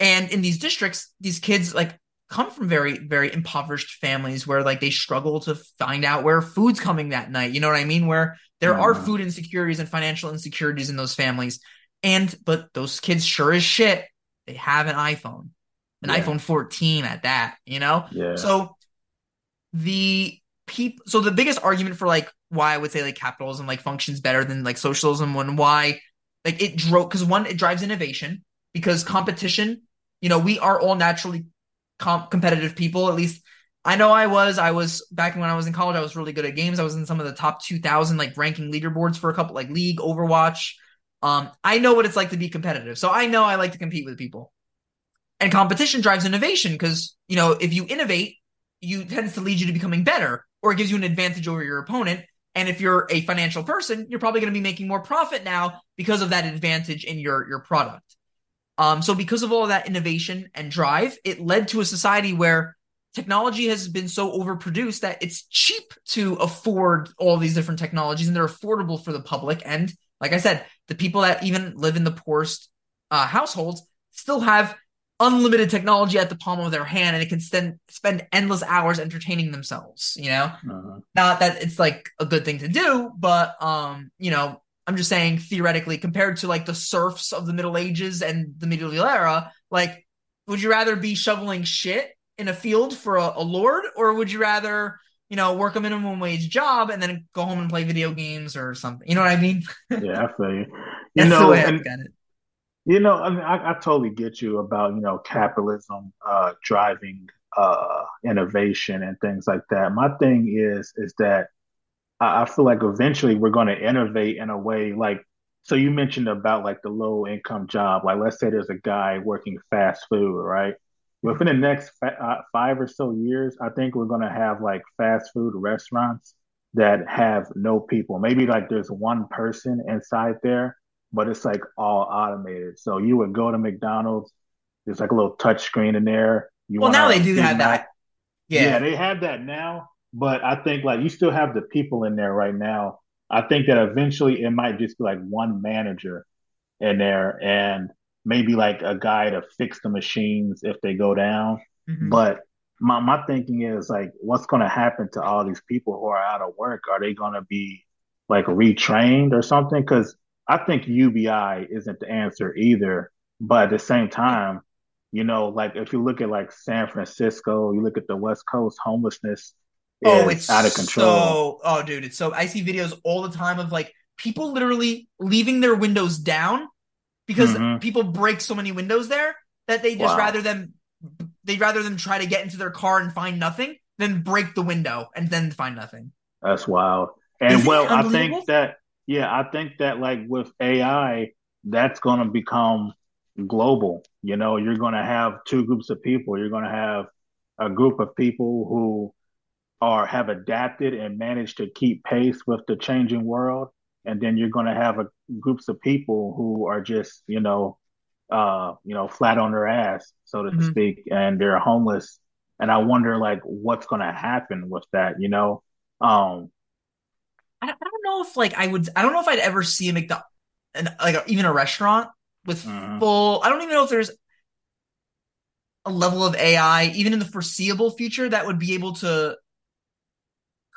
Speaker 3: And in these districts, these kids like come from very very impoverished families where like they struggle to find out where food's coming that night you know what i mean where there are mm-hmm. food insecurities and financial insecurities in those families and but those kids sure as shit they have an iphone an yeah. iphone 14 at that you know
Speaker 2: yeah.
Speaker 3: so the people so the biggest argument for like why i would say like capitalism like functions better than like socialism when why like it drove because one it drives innovation because competition you know we are all naturally comp- competitive people. At least I know I was. I was back when I was in college. I was really good at games. I was in some of the top two thousand like ranking leaderboards for a couple like League, Overwatch. Um, I know what it's like to be competitive, so I know I like to compete with people. And competition drives innovation because you know if you innovate, you tends to lead you to becoming better, or it gives you an advantage over your opponent. And if you're a financial person, you're probably going to be making more profit now because of that advantage in your your product. Um, so because of all of that innovation and drive, it led to a society where technology has been so overproduced that it's cheap to afford all these different technologies and they're affordable for the public. And like I said, the people that even live in the poorest uh, households still have unlimited technology at the palm of their hand and it can spend spend endless hours entertaining themselves you know? Uh-huh. not that it's like a good thing to do but um you know i'm just saying theoretically compared to like the serfs of the middle ages and the medieval era like would you rather be shoveling shit in a field for a, a lord or would you rather you know work a minimum wage job and then go home and play video games or something? You know what i mean?
Speaker 2: Yeah i feel you. You That's know the way and, you know, I, mean, I, I totally get you about you know capitalism uh, driving uh, innovation and things like that. My thing is is that I, I feel like eventually we're going to innovate in a way like. So you mentioned about like the low income job. Like let's say there's a guy working fast food, right? Within the next fa- uh, five or so years, I think we're going to have like fast food restaurants that have no people. Maybe like there's one person inside there but it's like all automated. So you would go to McDonald's, there's like a little touch screen in there.
Speaker 3: You well, now they do have that.
Speaker 2: Yeah. yeah, they have that now. But I think like you still have the people in there right now. I think that eventually it might just be like one manager in there and maybe like a guy to fix the machines if they go down. Mm-hmm. But my, my thinking is like, what's going to happen to all these people who are out of work? Are they going to be like retrained or something? Because I think UBI isn't the answer either. But at the same time, you know, like if you look at like San Francisco, you look at the West Coast, homelessness oh, it's out of control.
Speaker 3: So, oh, dude, it's so I see videos all the time of like people literally leaving their windows down because mm-hmm. people break so many windows there that they just wow. rather them they'd rather them try to get into their car and find nothing than break the window and then find nothing.
Speaker 2: That's wild. And well, I think that yeah, I think that like with AI, that's going to become global. You know, you're going to have two groups of people. You're going to have a group of people who are have adapted and managed to keep pace with the changing world, and then you're going to have a groups of people who are just you know, uh, you know, flat on their ass, so to mm-hmm. speak, and they're homeless. And I wonder like what's going to happen with that. You know, um,
Speaker 3: I don't, I don't know if like I would. I don't know if I'd ever see a McDonald's, like a, even a restaurant with mm-hmm. full. I don't even know if there's a level of AI, even in the foreseeable future, that would be able to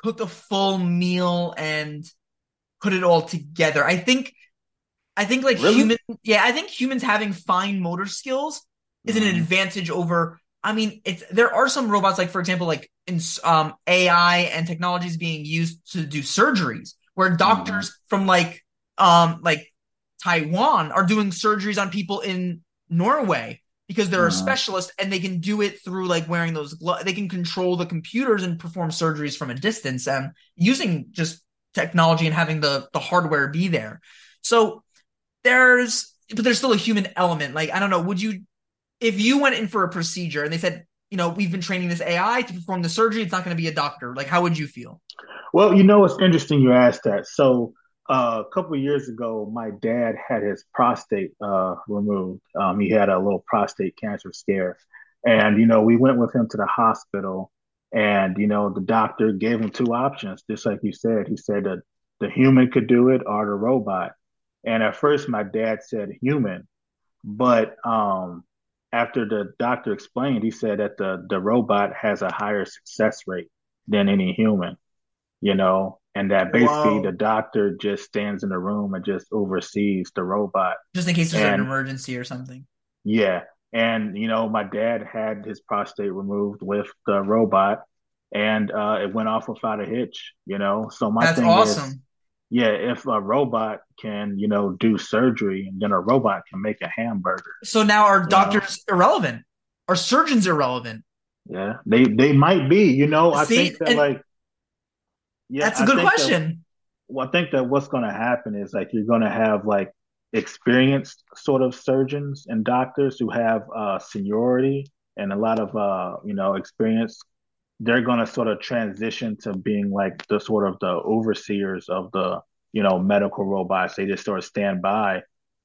Speaker 3: cook a full meal and put it all together. I think, I think like really? human, yeah, I think humans having fine motor skills is mm. an advantage over I mean, it's there are some robots, like for example, like in um, AI and technologies being used to do surgeries, where doctors mm-hmm. from like um like Taiwan are doing surgeries on people in Norway because they're mm-hmm. a specialist and they can do it through like wearing those gloves. They can control the computers and perform surgeries from a distance and using just technology and having the the hardware be there. So there's but there's still a human element. Like I don't know, would you if you went in for a procedure and they said, you know, we've been training this AI to perform the surgery, it's not going to be a doctor. Like, how would you feel?
Speaker 2: Well, you know, it's interesting you asked that. So, uh, a couple years ago, my dad had his prostate uh, removed. Um, he had a little prostate cancer scare, and you know, we went with him to the hospital, and you know, the doctor gave him two options, just like you said. He said that the human could do it or the robot. And at first, my dad said human, but um, after the doctor explained, he said that the the robot has a higher success rate than any human, you know, and that basically Whoa. the doctor just stands in the room and just oversees the robot.
Speaker 3: Just in case there's and, an emergency or something.
Speaker 2: Yeah. And, you know, my dad had his prostate removed with the robot and uh, it went off without a hitch, you know. So my That's thing awesome. is yeah, if a robot can, you know, do surgery, then a robot can make a hamburger.
Speaker 3: So now are doctors know? irrelevant? Are surgeons irrelevant?
Speaker 2: Yeah, they they might be. You know, I think that like,
Speaker 3: yeah, that's a I good question.
Speaker 2: That, well, I think that what's going to happen is like you're going to have like experienced sort of surgeons and doctors who have uh, seniority and a lot of uh, you know experience. They're going to sort of transition to being like the sort of the overseers of the you know medical robots. They just sort of stand by.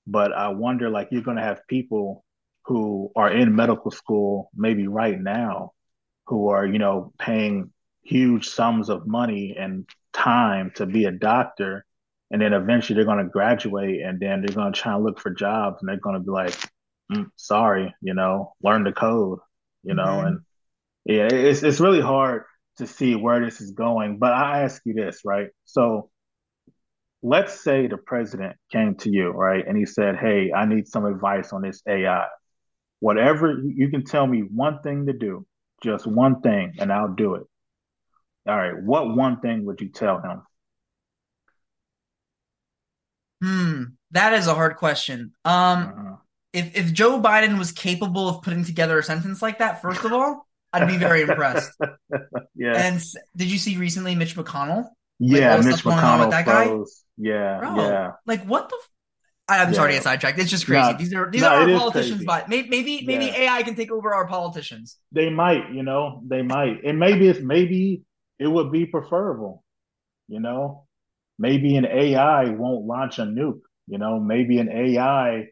Speaker 2: But i wonder like you're going to have people who are in medical school maybe right now who are you know paying huge sums of money and time to be a doctor and then eventually they're going to graduate and then they're going to try and look for jobs and they're going to be like mm, sorry, you know, learn the code, you know,
Speaker 3: Mhm.
Speaker 2: and yeah, it's it's really hard to see where this is going. But I ask you this, right? So let's say the president came to you, right, and he said, "Hey, I need some advice on this AI. Whatever you can tell me one thing to do, just one thing, and I'll do it." All right, what one thing would you tell him?
Speaker 3: Hmm, that is a hard question. Um,
Speaker 2: Uh-huh.
Speaker 3: if if Joe Biden was capable of putting together a sentence like that, first of all, I'd be very impressed.
Speaker 2: Yeah,
Speaker 3: And did you see recently Mitch McConnell?
Speaker 2: Yeah,
Speaker 3: the
Speaker 2: Mitch
Speaker 3: on with
Speaker 2: McConnell
Speaker 3: that guy?
Speaker 2: Yeah,
Speaker 3: Bro,
Speaker 2: yeah,
Speaker 3: like what the? F- I, I'm sorry to
Speaker 2: yeah.
Speaker 3: get sidetracked. It's just crazy.
Speaker 2: No,
Speaker 3: These are these
Speaker 2: no,
Speaker 3: are our politicians, but maybe maybe maybe
Speaker 2: Yeah.
Speaker 3: AI can take over our politicians.
Speaker 2: They might, you know, they might. And maybe it's maybe it would be preferable, you know. Maybe an AI won't launch a nuke, you know. Maybe an AI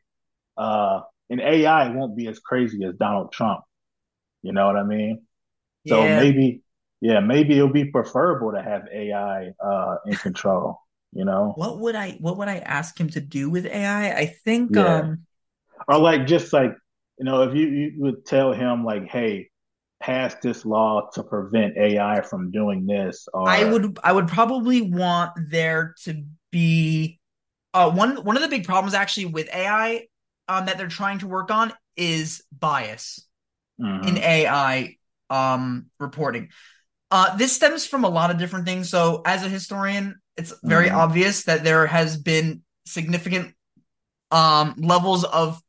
Speaker 2: uh an AI won't be as crazy as Donald Trump. You know what I mean? So
Speaker 3: Yeah.
Speaker 2: maybe yeah, maybe it'll be preferable to have AI uh in control, you know?
Speaker 3: What would I what would I ask him to do with AI? I think
Speaker 2: Yeah.
Speaker 3: um
Speaker 2: Or like just like, you know, if you, you would tell him like, hey, pass this law to prevent AI from doing this
Speaker 3: I would I would probably want there to be uh one one of the big problems actually with AI um that they're trying to work on is bias in
Speaker 2: Mhm.
Speaker 3: AI um reporting. Uh this stems from a lot of different things. So as a historian, it's very
Speaker 2: Mhm.
Speaker 3: obvious that there has been significant um levels of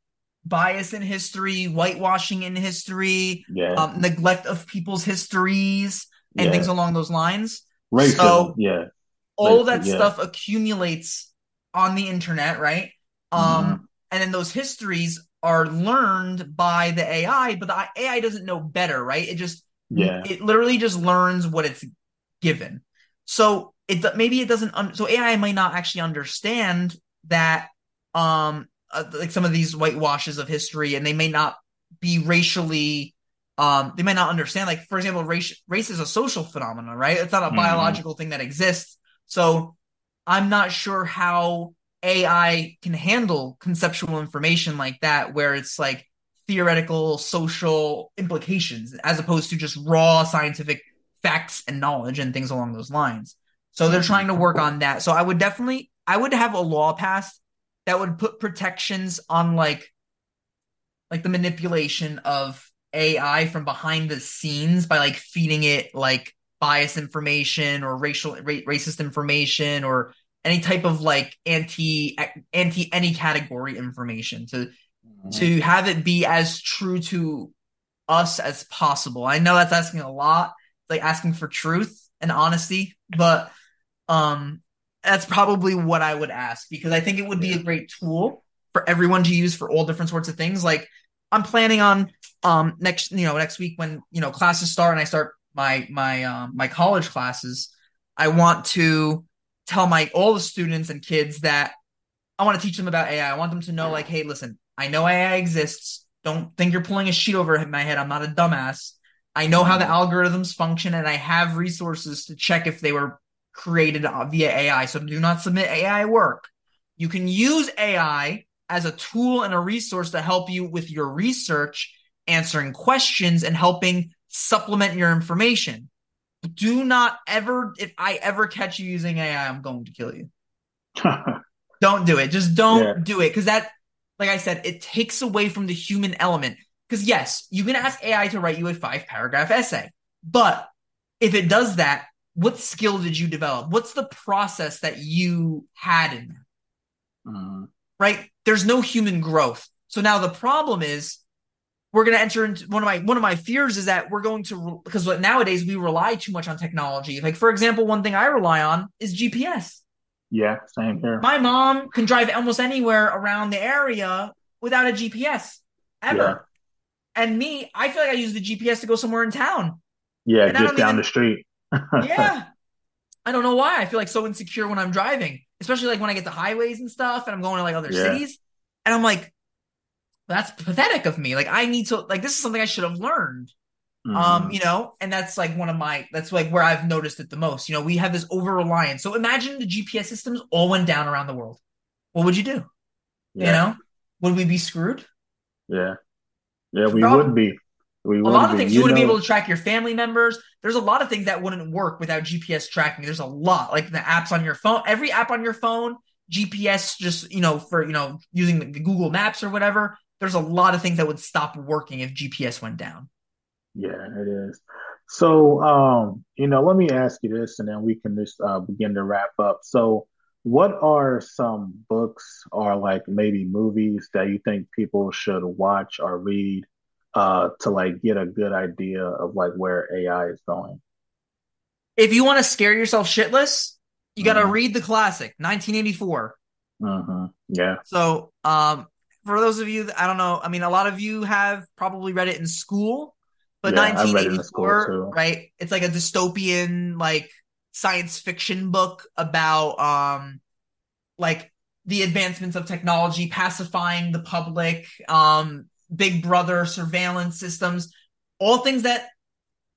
Speaker 3: bias in history, whitewashing in history,
Speaker 2: yeah,
Speaker 3: um neglect of people's histories and
Speaker 2: yeah.
Speaker 3: things along those lines.
Speaker 2: Racism,
Speaker 3: So
Speaker 2: yeah.
Speaker 3: all
Speaker 2: Racism,
Speaker 3: that stuff accumulates on the internet, right? Um,
Speaker 2: Mhm.
Speaker 3: and then those histories are learned by the AI, but the AI doesn't know better, right? It just
Speaker 2: Yeah.
Speaker 3: it literally just learns what it's given. So it maybe it doesn't. Un- so AI might not actually understand that um uh, like some of these whitewashes of history, and they may not be racially. Um, they might not understand. Like for example, race race is a social phenomenon, right? It's not a
Speaker 2: Mhm.
Speaker 3: biological thing that exists. So I'm not sure how AI can handle conceptual information like that, where it's like theoretical social implications as opposed to just raw scientific facts and knowledge and things along those lines. So they're
Speaker 2: Mhm.
Speaker 3: trying to work on that. So I would definitely, I would have a law passed that would put protections on like, like the manipulation of AI from behind the scenes by like feeding it like bias information or racial ra- racist information or any type of like anti anti any category information to
Speaker 2: Mhm.
Speaker 3: to have it be as true to us as possible. I know that's asking a lot, it's like asking for truth and honesty, but um that's probably what I would ask because I think it would be
Speaker 2: Yeah.
Speaker 3: a great tool for everyone to use for all different sorts of things. Like I'm planning on um next you know next week when you know classes start and I start my my um my college classes, I want to tell my all the students and kids that I want to teach them about AI. I want them to know, like, hey, listen, I know AI exists. Don't think you're pulling a sheet over my head. I'm not a dumbass. I know how the algorithms function, and I have resources to check if they were created via AI. So do not submit AI work. You can use AI as a tool and a resource to help you with your research, answering questions, and helping supplement your information. Do not ever, if I ever catch you using AI, I'm going to kill you. Don't do it. Just don't
Speaker 2: Yeah.
Speaker 3: do it. Because that, like I said, it takes away from the human element. Because yes, you can ask AI to write you a five paragraph essay. But if it does that, what skill did you develop? What's the process that you had in there?
Speaker 2: Mhm.
Speaker 3: Right? There's no human growth. So now the problem is we're going to enter into one of my one of my fears is that we're going to because nowadays we rely too much on technology. Like for example, one thing I rely on is GPS.
Speaker 2: Yeah, same here.
Speaker 3: My mom can drive almost anywhere around the area without a GPS ever. And me, I feel like I use the GPS to go somewhere in town.
Speaker 2: Yeah,
Speaker 3: And
Speaker 2: just down
Speaker 3: even-
Speaker 2: the street.
Speaker 3: Yeah. I don't know why. I feel like so insecure when I'm driving, especially like when I get to highways and stuff and I'm going to like other
Speaker 2: Yeah.
Speaker 3: cities. And I'm like, that's pathetic of me. Like I need to like this is something I should have learned. Um,
Speaker 2: Mhm.
Speaker 3: you know, and that's like one of my that's like where I've noticed it the most. You know, we have this over reliance. So imagine the GPS systems all went down around the world. What would you do? You know? Would we be screwed?
Speaker 2: Yeah, yeah, we wouldn't be. We
Speaker 3: a lot of things you, you wouldn't be able to track your family members. There's a lot of things that wouldn't work without GPS tracking. There's a lot, like the apps on your phone. Every app on your phone, GPS, just you know, for you know, using the Google Maps or whatever. There's a lot of things that would stop working if GPS went down.
Speaker 2: Yeah, it is. So, um, you know, let me ask you this, and then we can just uh, begin to wrap up. So, what are some books or like maybe movies that you think people should watch or read uh, to like get a good idea of like where AI is going?
Speaker 3: If you want to scare yourself shitless, you got to mm-hmm. read the classic, 1984.
Speaker 2: Mm-hmm. Yeah.
Speaker 3: So, um, for those of you that I don't know, I mean, a lot of you have probably read it in school, but yeah, 1984, right? It's like a dystopian, like science fiction book about, um, like the advancements of technology, pacifying the public, um, Big Brother surveillance systems, all things that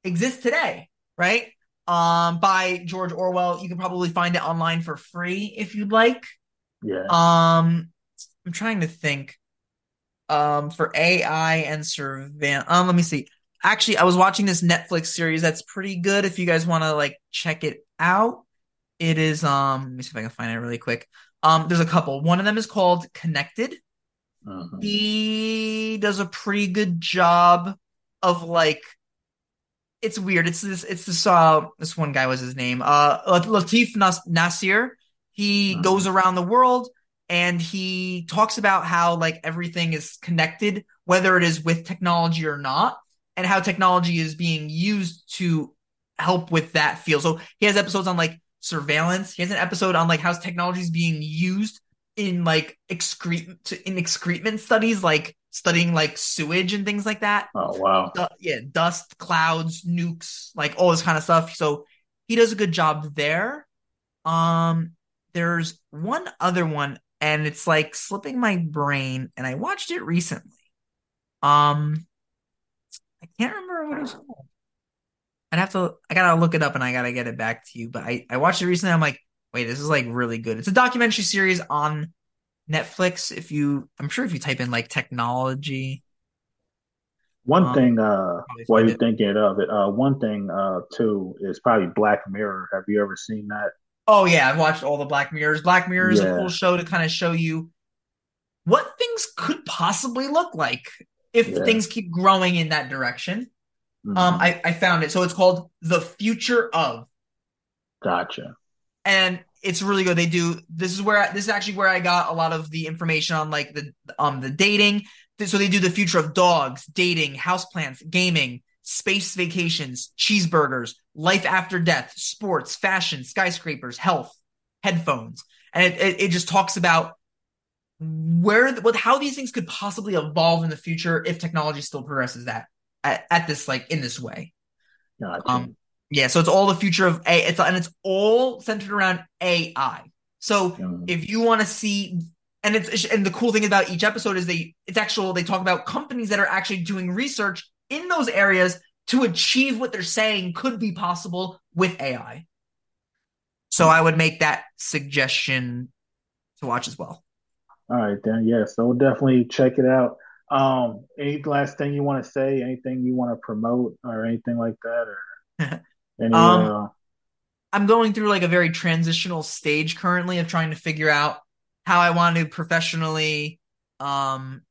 Speaker 3: exist today, right? Um, by George Orwell. You can probably find it online for free if you'd like.
Speaker 2: Yeah.
Speaker 3: Um, I'm trying to think. Um, for AI and surveillance. Um, let me see. Actually, I was watching this Netflix series that's pretty good. If you guys want to like check it out, it is. Um, let me see if I can find it really quick. Um, there's a couple. One of them is called Connected. Uh-huh. He does a pretty good job of like it's weird. It's this it's this uh this one guy was his name. Uh Latif Nas- Nasser. He uh-huh. goes around the world and he talks about how like everything is connected whether it is with technology or not and how technology is being used to help with that field. So he has episodes on like surveillance. He has an episode on like how technology is being used in like excrete in excrement studies, like studying like sewage and things like that.
Speaker 2: Oh wow!
Speaker 3: D- yeah, dust, clouds, nukes, like all this kind of stuff. So he does a good job there. Um, there's one other one, and it's like slipping my brain, and I watched it recently. Um, I can't remember what it was called. I'd have to. I gotta look it up, and I gotta get it back to you. But I I watched it recently. I'm like, wait, this is like really good. It's a documentary series on Netflix. If you, I'm sure if you type in like technology.
Speaker 2: One um, thing, uh, while you're thinking of it, uh, one thing, uh, too, is probably Black Mirror. Have you ever seen that?
Speaker 3: Oh yeah, I've watched all the Black Mirrors. Black Mirror is yeah. a cool show to kind of show you what things could possibly look like if yeah. things keep growing in that direction. Mm-hmm. Um, I, I found it. So it's called The Future of.
Speaker 2: Gotcha
Speaker 3: and it's really good. They do this is where I, this is actually where I got a lot of the information on like the um the dating. So they do the future of dogs, dating, houseplants, gaming, space vacations, cheeseburgers, life after death, sports, fashion, skyscrapers, health, headphones, and it, it, it just talks about where what how these things could possibly evolve in the future if technology still progresses that at, at this like in this way.
Speaker 2: Gotcha. Um,
Speaker 3: yeah, so it's all the future of A. It's and it's all centered around AI. So mm. if you want to see, and it's and the cool thing about each episode is they it's actual they talk about companies that are actually doing research in those areas to achieve what they're saying could be possible with AI. So I would make that suggestion to watch as well.
Speaker 2: All right, then. Yeah, so we'll definitely check it out. Um, any last thing you want to say? Anything you want to promote or anything like that? Or
Speaker 3: um, uh... I'm going through like a very transitional stage currently of trying to figure out how I want to professionally um,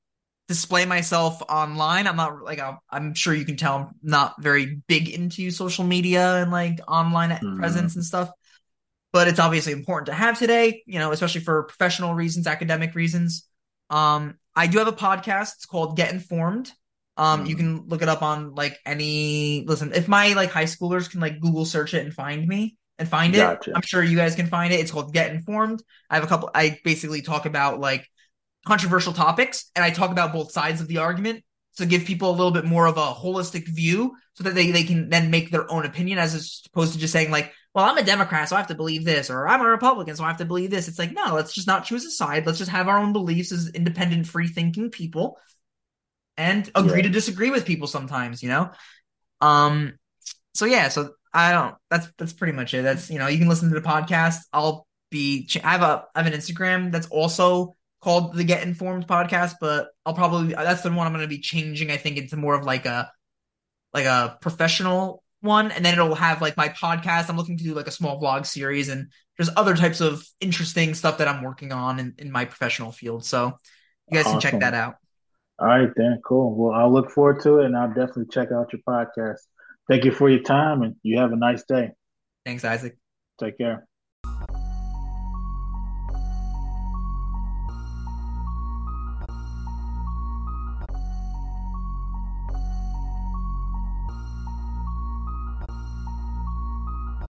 Speaker 3: display myself online. I'm not like i am sure you can tell I'm not very big into social media and like online mm. presence and stuff. But it's obviously important to have today, you know, especially for professional reasons, academic reasons. Um, I do have a podcast. It's called Get Informed. Um, mm. you can look it up on like any listen, if my like high schoolers can like Google search it and find me and find gotcha. it, I'm sure you guys can find it. It's called Get Informed. I have a couple I basically talk about like controversial topics and I talk about both sides of the argument to give people a little bit more of a holistic view so that they, they can then make their own opinion as opposed to just saying like well i'm a democrat so i have to believe this or i'm a republican so i have to believe this it's like no let's just not choose a side let's just have our own beliefs as independent free thinking people and agree yeah. to disagree with people sometimes, you know? Um so yeah, so I don't that's that's pretty much it. That's you know, you can listen to the podcast. I'll be I have a I have an Instagram that's also called the Get Informed podcast, but I'll probably that's the one I'm going to be changing. I think into more of like a like a professional one, and then it'll have like my podcast. I'm looking to do like a small vlog series, and there's other types of interesting stuff that I'm working on in, in my professional field. So you guys awesome. can check that out.
Speaker 2: All right, then, cool. Well, I'll look forward to it, and I'll definitely check out your podcast. Thank you for your time, and you have a nice day.
Speaker 3: Thanks, Isaac.
Speaker 2: Take care.